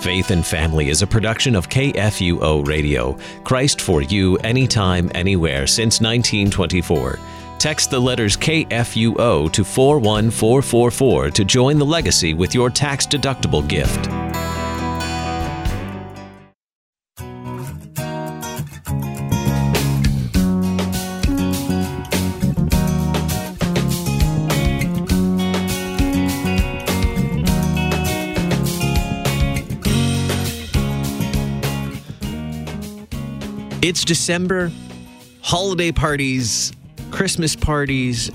Faith and Family is a production of KFUO Radio, Christ for you, anytime, anywhere, since 1924. Text the letters KFUO to 41444 to join the legacy with your tax deductible gift. It's December, holiday parties, Christmas parties,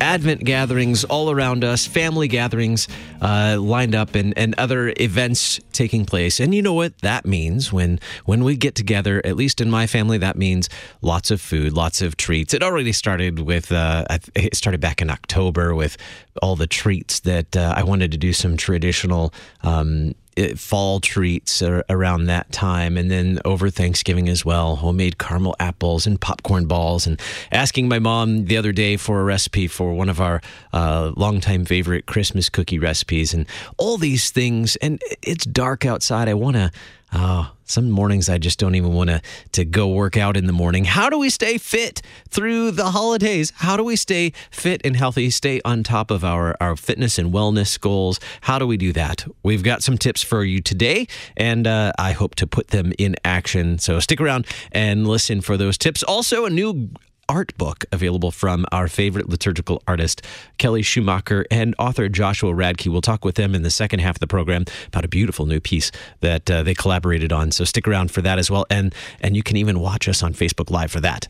Advent gatherings all around us, family gatherings uh, lined up, and, and other events taking place. And you know what that means when when we get together. At least in my family, that means lots of food, lots of treats. It already started with uh, it started back in October with all the treats that uh, I wanted to do some traditional. Um, fall treats around that time, and then over Thanksgiving as well, homemade caramel apples and popcorn balls. And asking my mom the other day for a recipe for one of our uh, longtime favorite Christmas cookie recipes, and all these things. And it's dark outside. I want to Oh, some mornings I just don't even want to to go work out in the morning. How do we stay fit through the holidays? How do we stay fit and healthy, stay on top of our, our fitness and wellness goals? How do we do that? We've got some tips for you today, and uh, I hope to put them in action. So stick around and listen for those tips. Also, a new art book available from our favorite liturgical artist, Kelly Schumacher, and author Joshua Radke. We'll talk with them in the second half of the program about a beautiful new piece that uh, they collaborated on. So stick around for that as well. And, and you can even watch us on Facebook Live for that.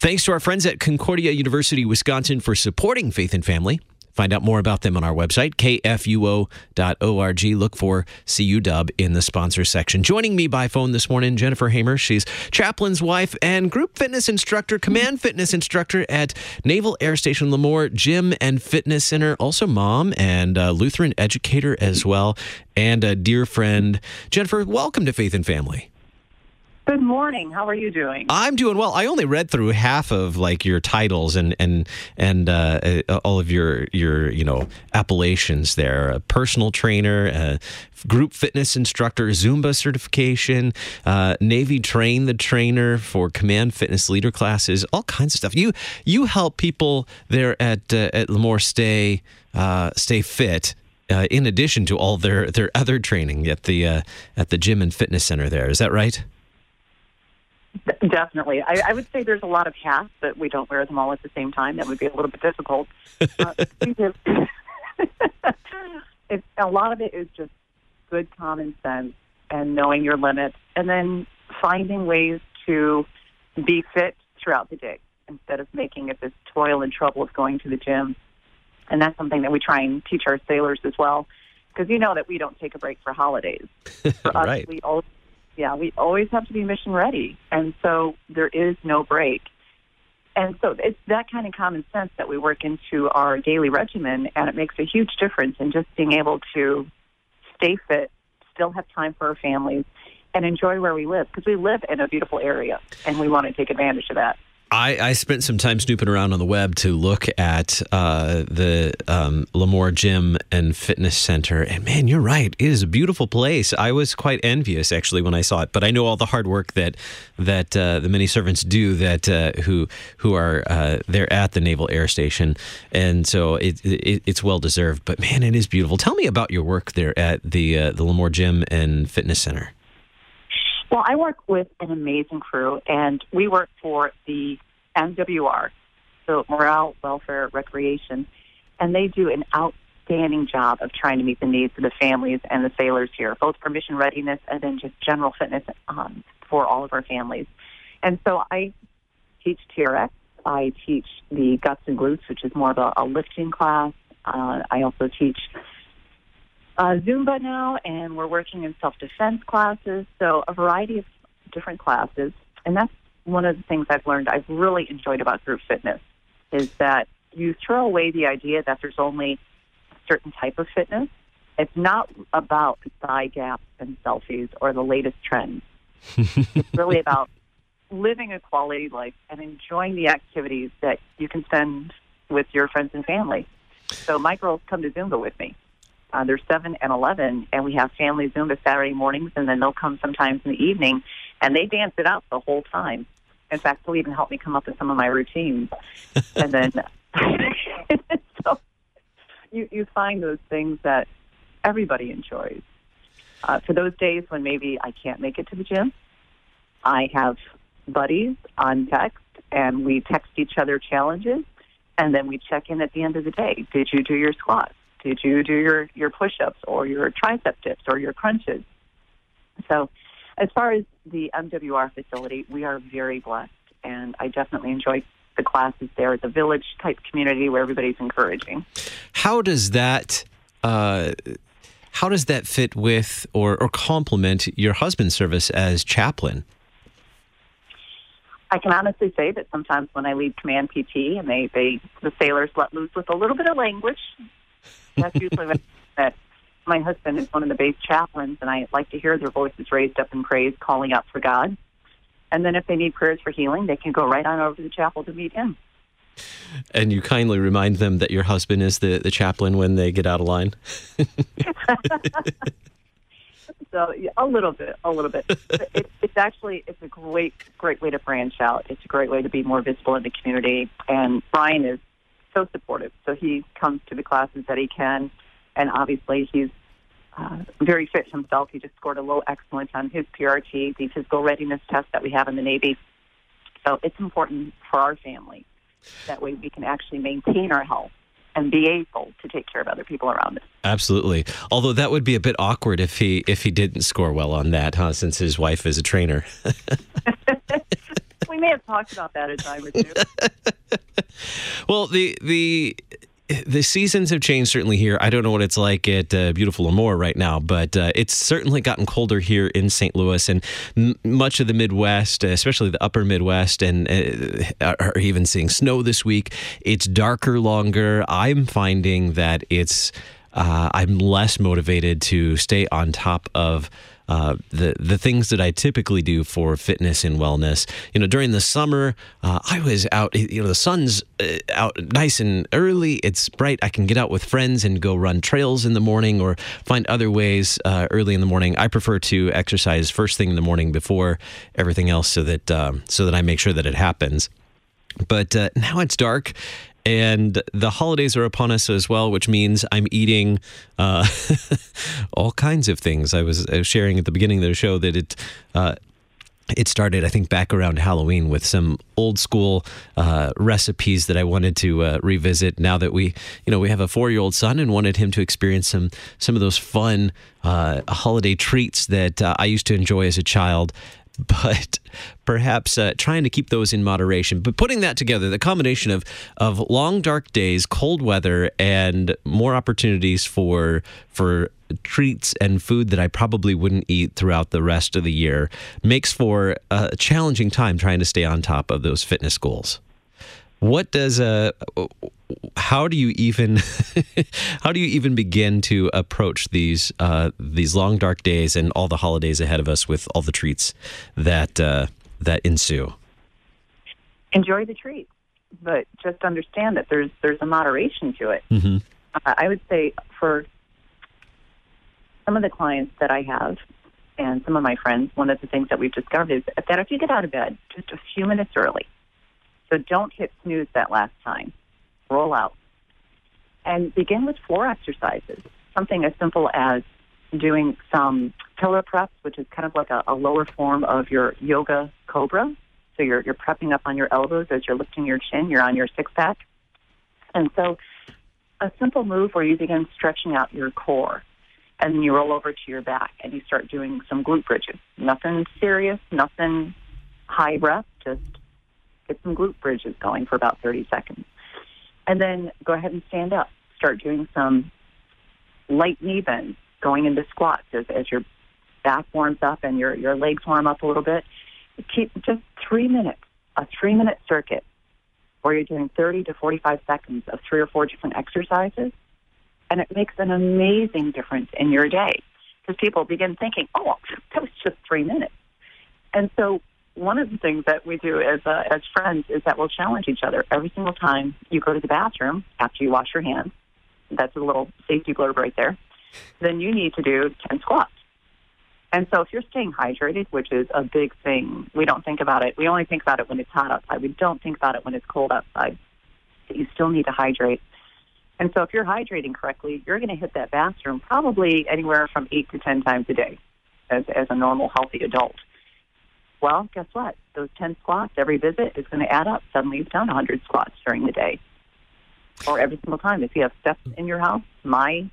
Thanks to our friends at Concordia University, Wisconsin for supporting Faith and Family. Find out more about them on our website, kfuo.org. Look for CU Dub in the sponsor section. Joining me by phone this morning, Jennifer Hamer. She's chaplain's wife and group fitness instructor, command fitness instructor at Naval Air Station Lemoore Gym and Fitness Center. Also, mom and uh, Lutheran educator as well, and a dear friend. Jennifer, welcome to Faith and Family. Good morning. How are you doing? I'm doing well. I only read through half of like your titles and and and uh, all of your your you know appellations there. A personal trainer, a group fitness instructor, Zumba certification, uh, Navy train the trainer for command fitness leader classes, all kinds of stuff. You you help people there at uh, at Lemoore stay uh, stay fit. Uh, in addition to all their, their other training at the uh, at the gym and fitness center there, is that right? Definitely. I, I, would say there's a lot of hats, but we don't wear them all at the same time. That would be a little bit difficult. Uh, it, a lot of it is just good common sense and knowing your limits, and then finding ways to be fit throughout the day instead of making it this toil and trouble of going to the gym. And that's something that we try and teach our sailors as well, because you know that we don't take a break for holidays. For us, right. we always yeah, we always have to be mission ready. And so there is no break. And so it's that kind of common sense that we work into our daily regimen, and it makes a huge difference in just being able to stay fit, still have time for our families, and enjoy where we live because we live in a beautiful area and we want to take advantage of that. I, I, spent some time snooping around on the web to look at uh, the um, Lemoore Gym and Fitness Center, and man, you're right. It is a beautiful place. I was quite envious actually when I saw it, but I know all the hard work that that uh, the many servants do that uh, who who are uh, there at the Naval Air Station, and so it, it, it's well deserved. But man, it is beautiful. Tell me about your work there at the uh, the Lemoore Gym and Fitness Center. Well, I work with an amazing crew, and we work for the MWR, so Morale, Welfare, Recreation, and they do an outstanding job of trying to meet the needs of the families and the sailors here, both for mission readiness and then just general fitness um, for all of our families. And so I teach TRX. I teach the guts and glutes, which is more of a, a lifting class. Uh, I also teach uh, Zumba now, and we're working in self defense classes. So, a variety of different classes. And that's one of the things I've learned I've really enjoyed about group fitness is that you throw away the idea that there's only a certain type of fitness. It's not about thigh gaps and selfies or the latest trends. it's really about living a quality life and enjoying the activities that you can spend with your friends and family. So my girls come to Zumba with me. Uh, they're seven and eleven, and we have family Zumba Saturday mornings, and then they'll come sometimes in the evening, and they dance it out the whole time. In fact, they'll even help me come up with some of my routines, and then so you you find those things that everybody enjoys. Uh, for those days when maybe I can't make it to the gym, I have buddies on text, and we text each other challenges, and then we check in at the end of the day. Did you do your squats? Did you do your your push-ups or your tricep dips or your crunches? So, as far as the MWR facility, we are very blessed, and I definitely enjoy the classes there. It's a village type community where everybody's encouraging. How does that? Uh, how does that fit with or, or complement your husband's service as chaplain? I can honestly say that sometimes when I lead command PT and they, they the sailors let loose with a little bit of language, that's usually when that my husband is one of the base chaplains, and I like to hear their voices raised up in praise, calling out for God. And then if they need prayers for healing, they can go right on over to the chapel to meet him. And you kindly remind them that your husband is the, the chaplain when they get out of line. so yeah, a little bit, a little bit. it, it's actually it's a great great way to branch out. It's a great way to be more visible in the community. And Brian is so supportive. So he comes to the classes that he can, and obviously he's uh, very fit himself. He just scored a low excellence on his PRT, the physical readiness test that we have in the Navy. So it's important for our family. That way we can actually maintain our health and be able to take care of other people around us. Absolutely. Although that would be a bit awkward if he if he didn't score well on that, huh? Since his wife is a trainer. may have talked about that a time or two. well, the the the seasons have changed certainly here. I don't know what it's like at uh, beautiful Lemoore right now, but uh, it's certainly gotten colder here in St. Louis and m- much of the Midwest, especially the upper Midwest, and uh, are even seeing snow this week. It's darker longer. I'm finding that it's uh, I'm less motivated to stay on top of uh, the the things that I typically do for fitness and wellness. You know, during the summer, uh, I was out. You know, the sun's uh, out nice and early. It's bright. I can get out with friends and go run trails in the morning or find other ways uh, early in the morning. I prefer to exercise first thing in the morning before everything else, so that um, so that I make sure that it happens. But uh, now it's dark and the holidays are upon us as well, which means I'm eating uh, all kinds of things. I was, sharing at the beginning of the show that it. Uh, it started, I think, back around Halloween with some old school uh, recipes that I wanted to uh, revisit. Now that we, you know, we have a four-year-old son and wanted him to experience some some of those fun uh, holiday treats that uh, I used to enjoy as a child but perhaps uh, trying to keep those in moderation. But putting that together, the combination of of long dark days, cold weather, and more opportunities for for treats and food that I probably wouldn't eat throughout the rest of the year makes for a challenging time trying to stay on top of those fitness goals. What does a how do you even how do you even begin to approach these uh, these long dark days and all the holidays ahead of us with all the treats that uh, that ensue? Enjoy the treats, but just understand that there's there's a moderation to it. Mm-hmm. Uh, I would say for some of the clients that I have and some of my friends, one of the things that we've discovered is that if you get out of bed just a few minutes early, so don't hit snooze that last time roll out. And begin with floor exercises, something as simple as doing some pillar preps, which is kind of like a, a lower form of your yoga cobra. So you're, you're prepping up on your elbows as you're lifting your chin, you're on your six pack. And so a simple move where you begin stretching out your core and then you roll over to your back and you start doing some glute bridges. Nothing serious, nothing high breath, just get some glute bridges going for about 30 seconds. And then go ahead and stand up. Start doing some light knee bends, going into squats as, as your back warms up and your, your legs warm up a little bit. Keep just three minutes, a three minute circuit where you're doing 30 to 45 seconds of three or four different exercises. And it makes an amazing difference in your day because people begin thinking, oh, that was just three minutes. And so one of the things that we do as uh, as friends is that we'll challenge each other every single time you go to the bathroom after you wash your hands. That's a little safety blurb right there. then you need to do 10 squats. And so if you're staying hydrated, which is a big thing, we don't think about it. We only think about it when it's hot outside. We don't think about it when it's cold outside. But You still need to hydrate. And so if you're hydrating correctly, you're going to hit that bathroom probably anywhere from eight to 10 times a day as, as a normal, healthy adult. Well, guess what? Those 10 squats every visit is going to add up. Suddenly you've done 100 squats during the day. Or every single time. If you have steps in your house, my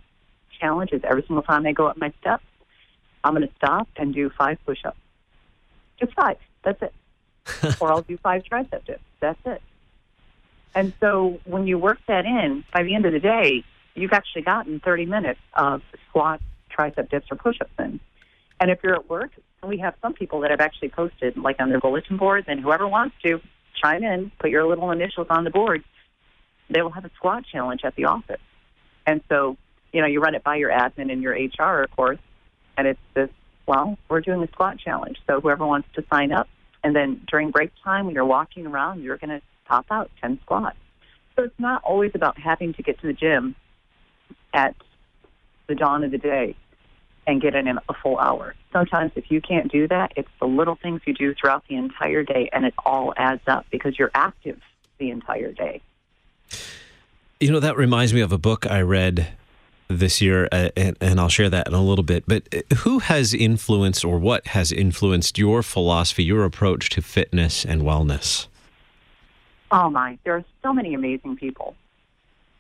challenge is every single time I go up my steps, I'm going to stop and do five push ups. Just five. That's it. or I'll do five tricep dips. That's it. And so when you work that in, by the end of the day, you've actually gotten 30 minutes of squats, tricep dips, or push ups in. And if you're at work, we have some people that have actually posted, like on their bulletin boards, and whoever wants to chime in, put your little initials on the board. They will have a squat challenge at the office. And so, you know, you run it by your admin and your HR, of course, and it's this, well, we're doing a squat challenge. So whoever wants to sign up, and then during break time when you're walking around, you're going to pop out 10 squats. So it's not always about having to get to the gym at the dawn of the day and get in a full hour. Sometimes if you can't do that, it's the little things you do throughout the entire day and it all adds up because you're active the entire day. You know, that reminds me of a book I read this year, uh, and, and, I'll share that in a little bit. But uh, who has influenced or what has influenced your philosophy, your approach to fitness and wellness? Oh, my. There are so many amazing people.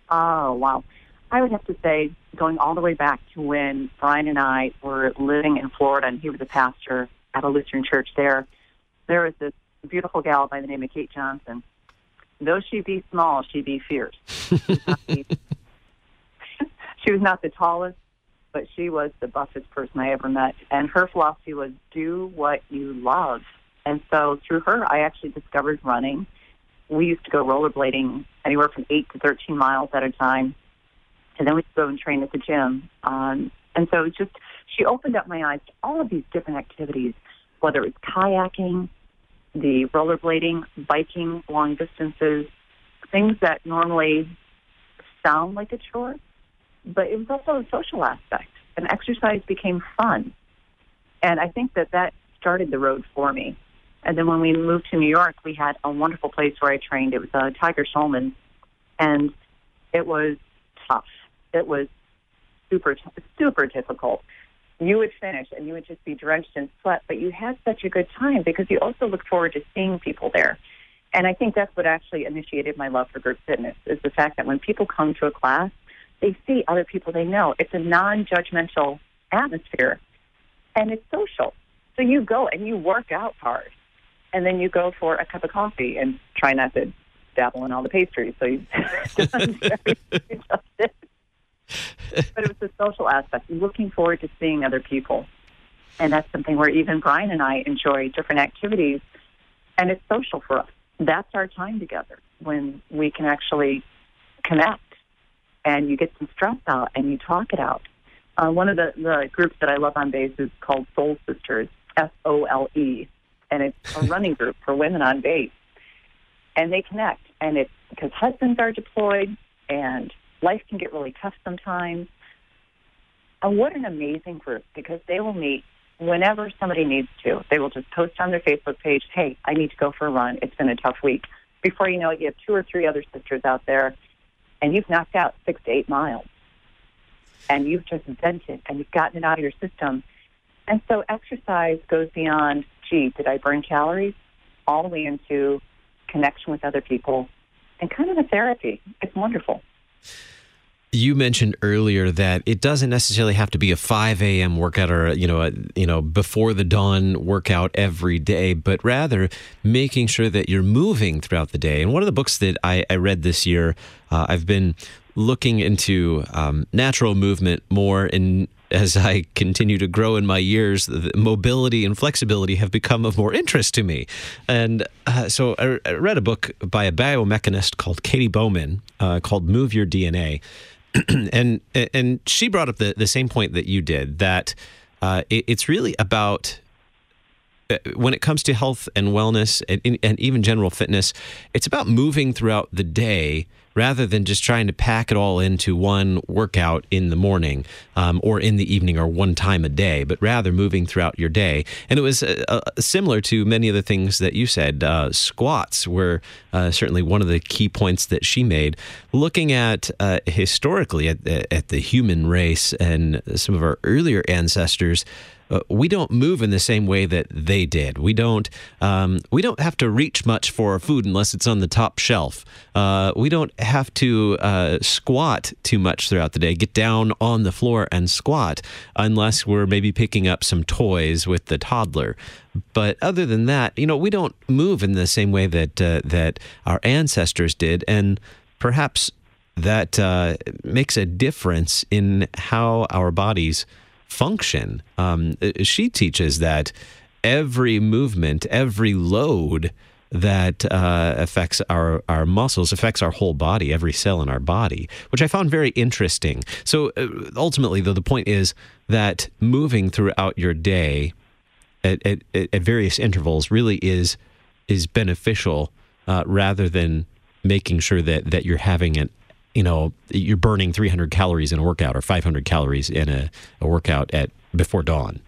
Oh, wow. I would have to say, going all the way back to when Brian and I were living in Florida, and he was a pastor at a Lutheran church there, there was this beautiful gal by the name of Kate Johnson. Though she be small, she be fierce. she was not the tallest, but she was the buffest person I ever met. And her philosophy was do what you love. And so through her, I actually discovered running. We used to go rollerblading anywhere from 8 to 13 miles at a time. And then we'd go and train at the gym. Um, and so just, she opened up my eyes to all of these different activities, whether it was kayaking, the rollerblading, biking long distances, things that normally sound like a chore, but it was also a social aspect. And exercise became fun. And I think that that started the road for me. And then when we moved to New York, we had a wonderful place where I trained. It was uh, Tiger Schulmann, and it was tough. It was super, super difficult. You would finish and you would just be drenched in sweat, but you had such a good time because you also looked forward to seeing people there. And I think that's what actually initiated my love for group fitness is the fact that when people come to a class, they see other people they know. It's a non-judgmental atmosphere, and it's social. So you go and you work out hard, and then you go for a cup of coffee and try not to dabble in all the pastries. So you just it. But it was the social aspect, looking forward to seeing other people. And that's something where even Brian and I enjoy different activities, and it's social for us. That's our time together when we can actually connect and you get some stress out and you talk it out. Uh, one of the, the groups that I love on base is called Soul Sisters, S O L E, and it's a running group for women on base. And they connect, and it's because husbands are deployed and life can get really tough sometimes. And what an amazing group because they will meet whenever somebody needs to. They will just post on their Facebook page, hey, I need to go for a run. It's been a tough week. Before you know it, you have two or three other sisters out there and you've knocked out six to eight miles and you've just vented and you've gotten it out of your system. And so exercise goes beyond, gee, did I burn calories? All the way into connection with other people and kind of a therapy. It's wonderful. You mentioned earlier that it doesn't necessarily have to be a 5 a.m. workout or you know a, you know before the dawn workout every day, but rather making sure that you're moving throughout the day. And one of the books that I, I read this year, uh, I've been looking into um, natural movement more in as I continue to grow in my years, mobility and flexibility have become of more interest to me. And uh, so I, I, read a book by a biomechanist called Katy Bowman uh, called Move Your DNA. and and she brought up the, the same point that you did that uh, it, it's really about when it comes to health and wellness and, and even general fitness, it's about moving throughout the day rather than just trying to pack it all into one workout in the morning um, or in the evening or one time a day, but rather moving throughout your day. And it was uh, uh, similar to many of the things that you said. Uh, squats were uh, certainly one of the key points that she made. Looking at uh, historically at, at the human race and some of our earlier ancestors uh, we don't move in the same way that they did. We don't um, we don't have to reach much for our food unless it's on the top shelf. Uh, we don't have to uh, squat too much throughout the day. Get down on the floor and squat unless we're maybe picking up some toys with the toddler. But other than that, you know, we don't move in the same way that uh, that our ancestors did, and perhaps that uh, makes a difference in how our bodies function. Um, she teaches that every movement, every load that uh, affects our, our muscles, affects our whole body, every cell in our body, which I found very interesting. So uh, ultimately, though, the point is that moving throughout your day at, at, at various intervals really is is beneficial uh, rather than making sure that, that you're having an you know you're burning 300 calories in a workout or 500 calories in a, a workout at before dawn.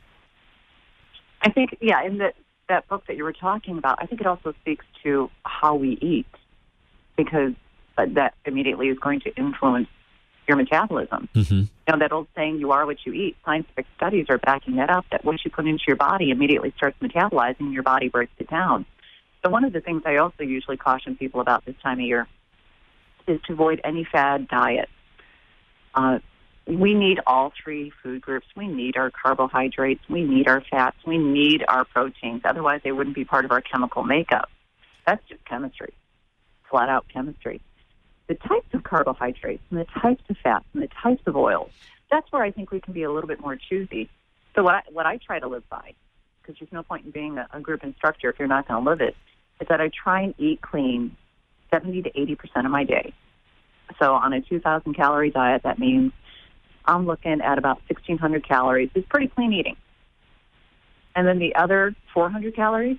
I think yeah in that that book that you were talking about i think it also speaks to how we eat because uh, that immediately is going to influence your metabolism. Mm-hmm. you know that old saying you are what you eat scientific studies are backing that up that what you put into your body immediately starts metabolizing your body breaks it down. So one of the things i also usually caution people about this time of year is to avoid any fad diet. Uh, we need all three food groups. We need our carbohydrates. We need our fats. We need our proteins. Otherwise, they wouldn't be part of our chemical makeup. That's just chemistry, flat out chemistry. The types of carbohydrates and the types of fats and the types of oils, that's where I think we can be a little bit more choosy. So, what I, what I try to live by, because there's no point in being a, a group instructor if you're not going to live it, is that I try and eat clean 70 to 80% of my day. So on a 2,000 calorie diet, that means I'm looking at about 1,600 calories. It's pretty clean eating. And then the other 400 calories,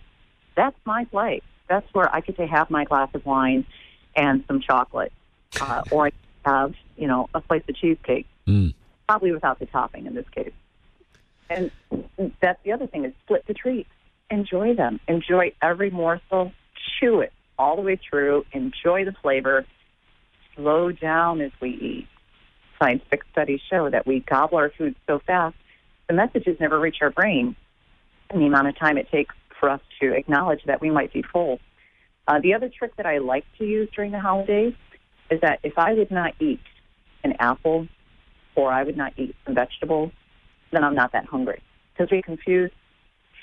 that's my plate. That's where I could say have my glass of wine and some chocolate, uh, or I have you know a slice of cheesecake, mm. probably without the topping in this case. And that's the other thing is split the treats. Enjoy them. Enjoy every morsel. Chew it all the way through, enjoy the flavor, slow down as we eat. Scientific studies show that we gobble our food so fast, the messages never reach our brain and the amount of time it takes for us to acknowledge that we might be full. Uh, the other trick that I like to use during the holidays is that if I would not eat an apple or I would not eat some vegetables, then I'm not that hungry. Because we confuse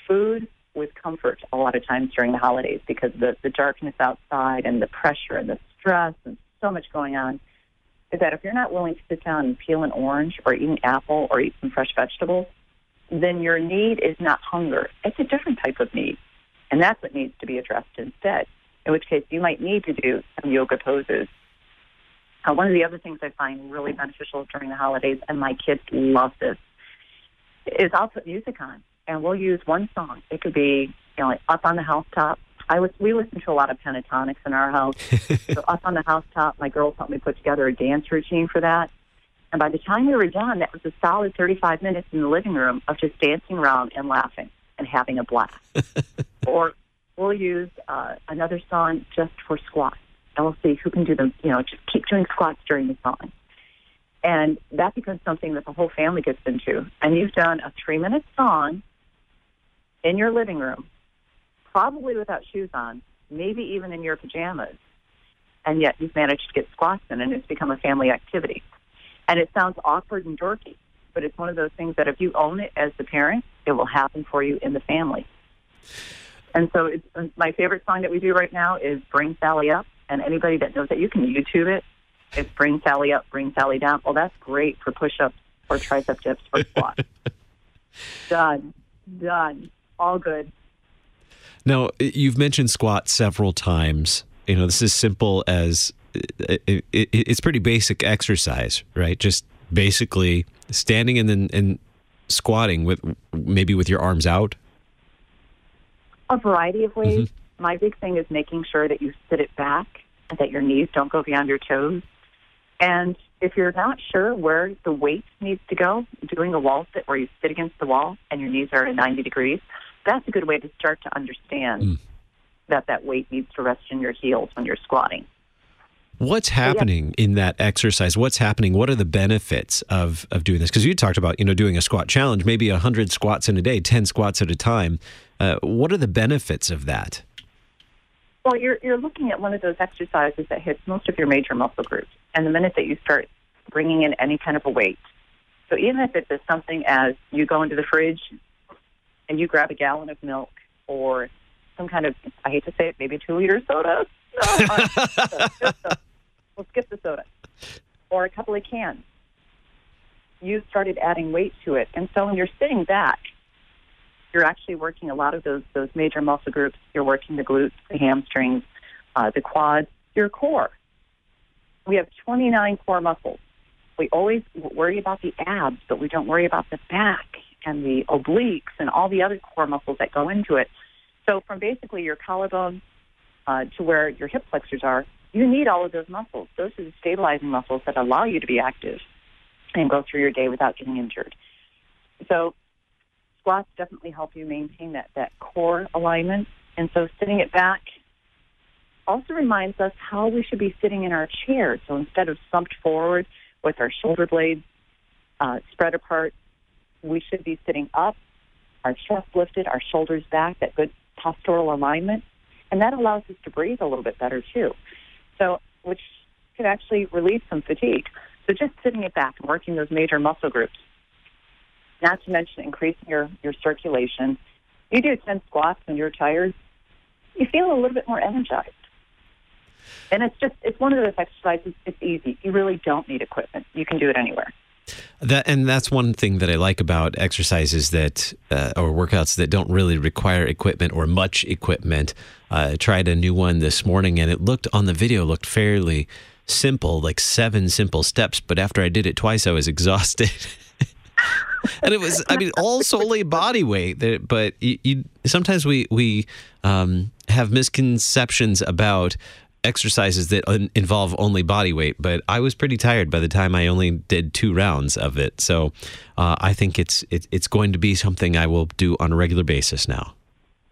food with comfort a lot of times during the holidays because the, the darkness outside and the pressure and the stress and so much going on is that if you're not willing to sit down and peel an orange or eat an apple or eat some fresh vegetables, then your need is not hunger. It's a different type of need. And that's what needs to be addressed instead, in which case you might need to do some yoga poses. Uh, one of the other things I find really beneficial during the holidays, and my kids love this, is I'll put music on and we'll use one song. It could be, you know, like up on the housetop. I was we listen to a lot of Pentatonix in our house. so up on the housetop, my girls helped me put together a dance routine for that. And by the time we were done, that was a solid 35 minutes in the living room of just dancing around and laughing and having a blast. or we'll use uh, another song just for squats. And we'll see who can do them, you know, just keep doing squats during the song. And that becomes something that the whole family gets into. And you've done a three minute song in your living room, probably without shoes on, maybe even in your pajamas, and yet you've managed to get squats in and it's become a family activity. And it sounds awkward and dorky, but it's one of those things that if you own it as the parent, it will happen for you in the family. And so it's, my favorite song that we do right now is Bring Sally Up. And anybody that knows that you can YouTube it. It's Bring Sally Up, Bring Sally Down. Well, that's great for push ups or tricep dips or squats. done. Done all good. Now, you've mentioned squat several times. You know, this is simple as it, it, it's pretty basic exercise, right? Just basically standing and then and squatting with maybe with your arms out. A variety of ways. Mm-hmm. My big thing is making sure that you sit it back and that your knees don't go beyond your toes. And if you're not sure where the weight needs to go, doing a wall sit where you sit against the wall and your knees are at 90 degrees, that's a good way to start to understand mm. that that weight needs to rest in your heels when you're squatting. What's happening in that exercise? What's happening? What are the benefits of, of doing this? Because you talked about, you know, doing a squat challenge, maybe 100 squats in a day, 10 squats at a time. Uh, what are the benefits of that? Well, you're, you're looking at one of those exercises that hits most of your major muscle groups. And the minute that you start bringing in any kind of a weight, so even if it's something as you go into the fridge and you grab a gallon of milk or some kind of, I hate to say it, maybe two liter soda. No, uh, We'll skip the soda. Or a couple of cans. You started adding weight to it. And so when you're sitting back, you're actually working a lot of those those major muscle groups. You're working the glutes, the hamstrings, uh, the quads, your core. We have 29 core muscles. We always worry about the abs, but we don't worry about the back and the obliques and all the other core muscles that go into it. So from basically your collarbone uh, to where your hip flexors are, you need all of those muscles. Those are the stabilizing muscles that allow you to be active and go through your day without getting injured. So squats definitely help you maintain that, that core alignment. And so sitting it back also reminds us how we should be sitting in our chair. So instead of slumped forward with our shoulder blades uh, spread apart, we should be sitting up, our chest lifted, our shoulders back, that good postural alignment. And that allows us to breathe a little bit better too. So, which could actually relieve some fatigue. So just sitting it back and working those major muscle groups, not to mention increasing your, your circulation. You do 10 squats when you're tired, you feel a little bit more energized. And it's just, it's one of those exercises, it's easy. You really don't need equipment. You can do it anywhere. That and that's one thing that I like about exercises that uh, or workouts that don't really require equipment or much equipment. Uh, I tried a new one this morning and it looked on the video looked fairly simple, like seven simple steps. But after I did it twice, I was exhausted. and it was, I mean, all solely body weight. But you, you sometimes we we um, have misconceptions about exercises that involve only body weight, but I was pretty tired by the time I only did two rounds of it. So uh, I think it's it, it's going to be something I will do on a regular basis now.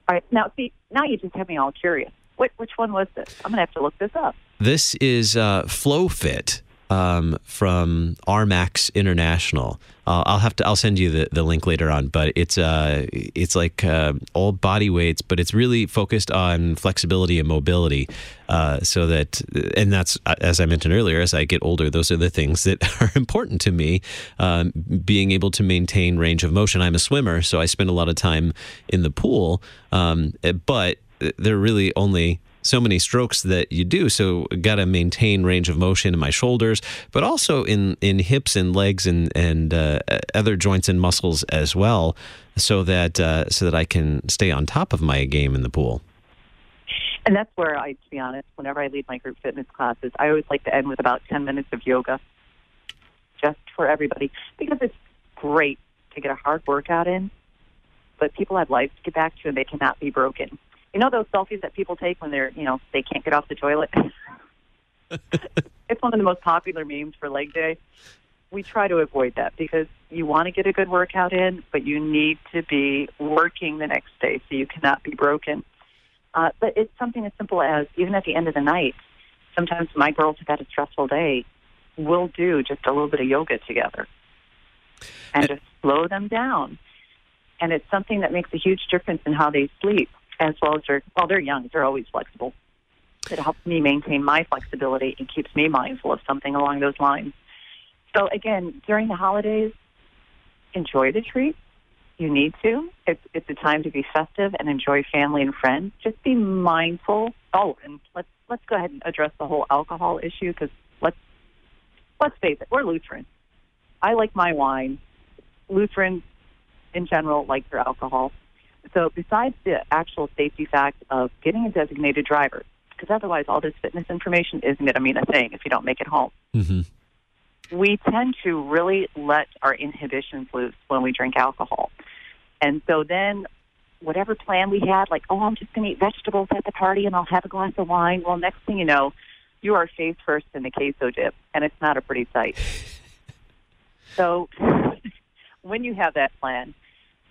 All right. Now, see, now you just have me all curious. What, which one was this? I'm going to have to look this up. This is uh, FlowFit um, from RMAX International. Uh, I'll have to. I'll send you the, the link later on. But it's uh, it's like uh, all body weights, but it's really focused on flexibility and mobility. Uh, so that, and that's as I mentioned earlier. As I get older, those are the things that are important to me. Um, being able to maintain range of motion. I'm a swimmer, so I spend a lot of time in the pool. Um, but they're really only so many strokes that you do. So got to maintain range of motion in my shoulders, but also in in hips and legs and and uh, other joints and muscles as well, so that uh, so that I can stay on top of my game in the pool. And that's where I, to be honest, whenever I lead my group fitness classes, I always like to end with about ten minutes of yoga, just for everybody, because it's great to get a hard workout in, but people have lives to get back to, and they cannot be broken. You know those selfies that people take when they're, you know, they can't get off the toilet? it's one of the most popular memes for leg day. We try to avoid that because you want to get a good workout in, but you need to be working the next day so you cannot be broken. Uh, but it's something as simple as even at the end of the night, sometimes my girls have had a stressful day, we'll do just a little bit of yoga together and just slow them down. And it's something that makes a huge difference in how they sleep as well as their, well, they're young, they're always flexible. It helps me maintain my flexibility and keeps me mindful of something along those lines. So again, during the holidays, enjoy the treat. You need to. It's, it's a time to be festive and enjoy family and friends. Just be mindful. Oh, and let's let's go ahead and address the whole alcohol issue because let's let's face it, we're Lutheran. I like my wine. Lutherans, in general, like their alcohol. So besides the actual safety fact of getting a designated driver, because otherwise all this fitness information isn't going to mean a thing if you don't make it home. Mm-hmm. We tend to really let our inhibitions loose when we drink alcohol. And so then whatever plan we had, like, oh, I'm just going to eat vegetables at the party and I'll have a glass of wine. Well, next thing you know, you are face first in the queso dip, and it's not a pretty sight. so when you have that plan,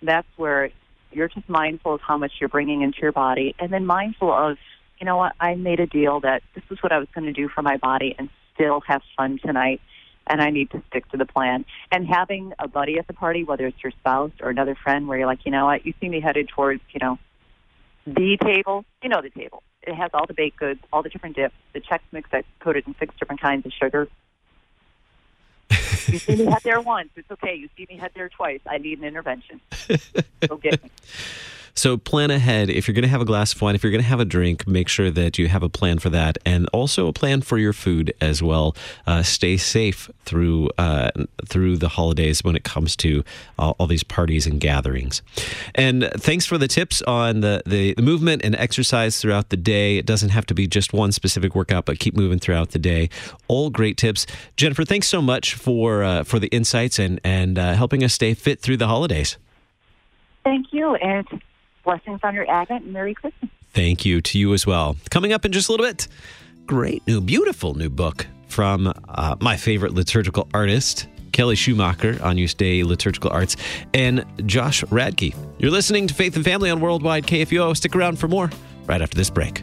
that's where you're just mindful of how much you're bringing into your body, and then mindful of, you know what, I made a deal that this is what I was going to do for my body and still have fun tonight and I need to stick to the plan. And having a buddy at the party, whether it's your spouse or another friend, where you're like, you know what, you see me headed towards, you know, the table. You know the table. It has all the baked goods, all the different dips, the Chex Mix that's coated in six different kinds of sugar. you see me head there once. It's okay. You see me head there twice. I need an intervention. Go get me. So plan ahead. If you're going to have a glass of wine, if you're going to have a drink, make sure that you have a plan for that, and also a plan for your food as well. Uh, stay safe through uh, through the holidays when it comes to all, all, these parties and gatherings. And thanks for the tips on the, the, the movement and exercise throughout the day. It doesn't have to be just one specific workout, but keep moving throughout the day. All great tips, Jennifer. Thanks so much for uh, for the insights and and uh, helping us stay fit through the holidays. Thank you, and blessings on your Advent and Merry Christmas. Thank you to you as well. Coming up in just a little bit, great new, beautiful new book from uh, my favorite liturgical artist, Kelly Schumacher on Agnus Dei Liturgical Arts, and Josh Radke. You're listening to Faith and Family on Worldwide KFUO. Stick around for more right after this break.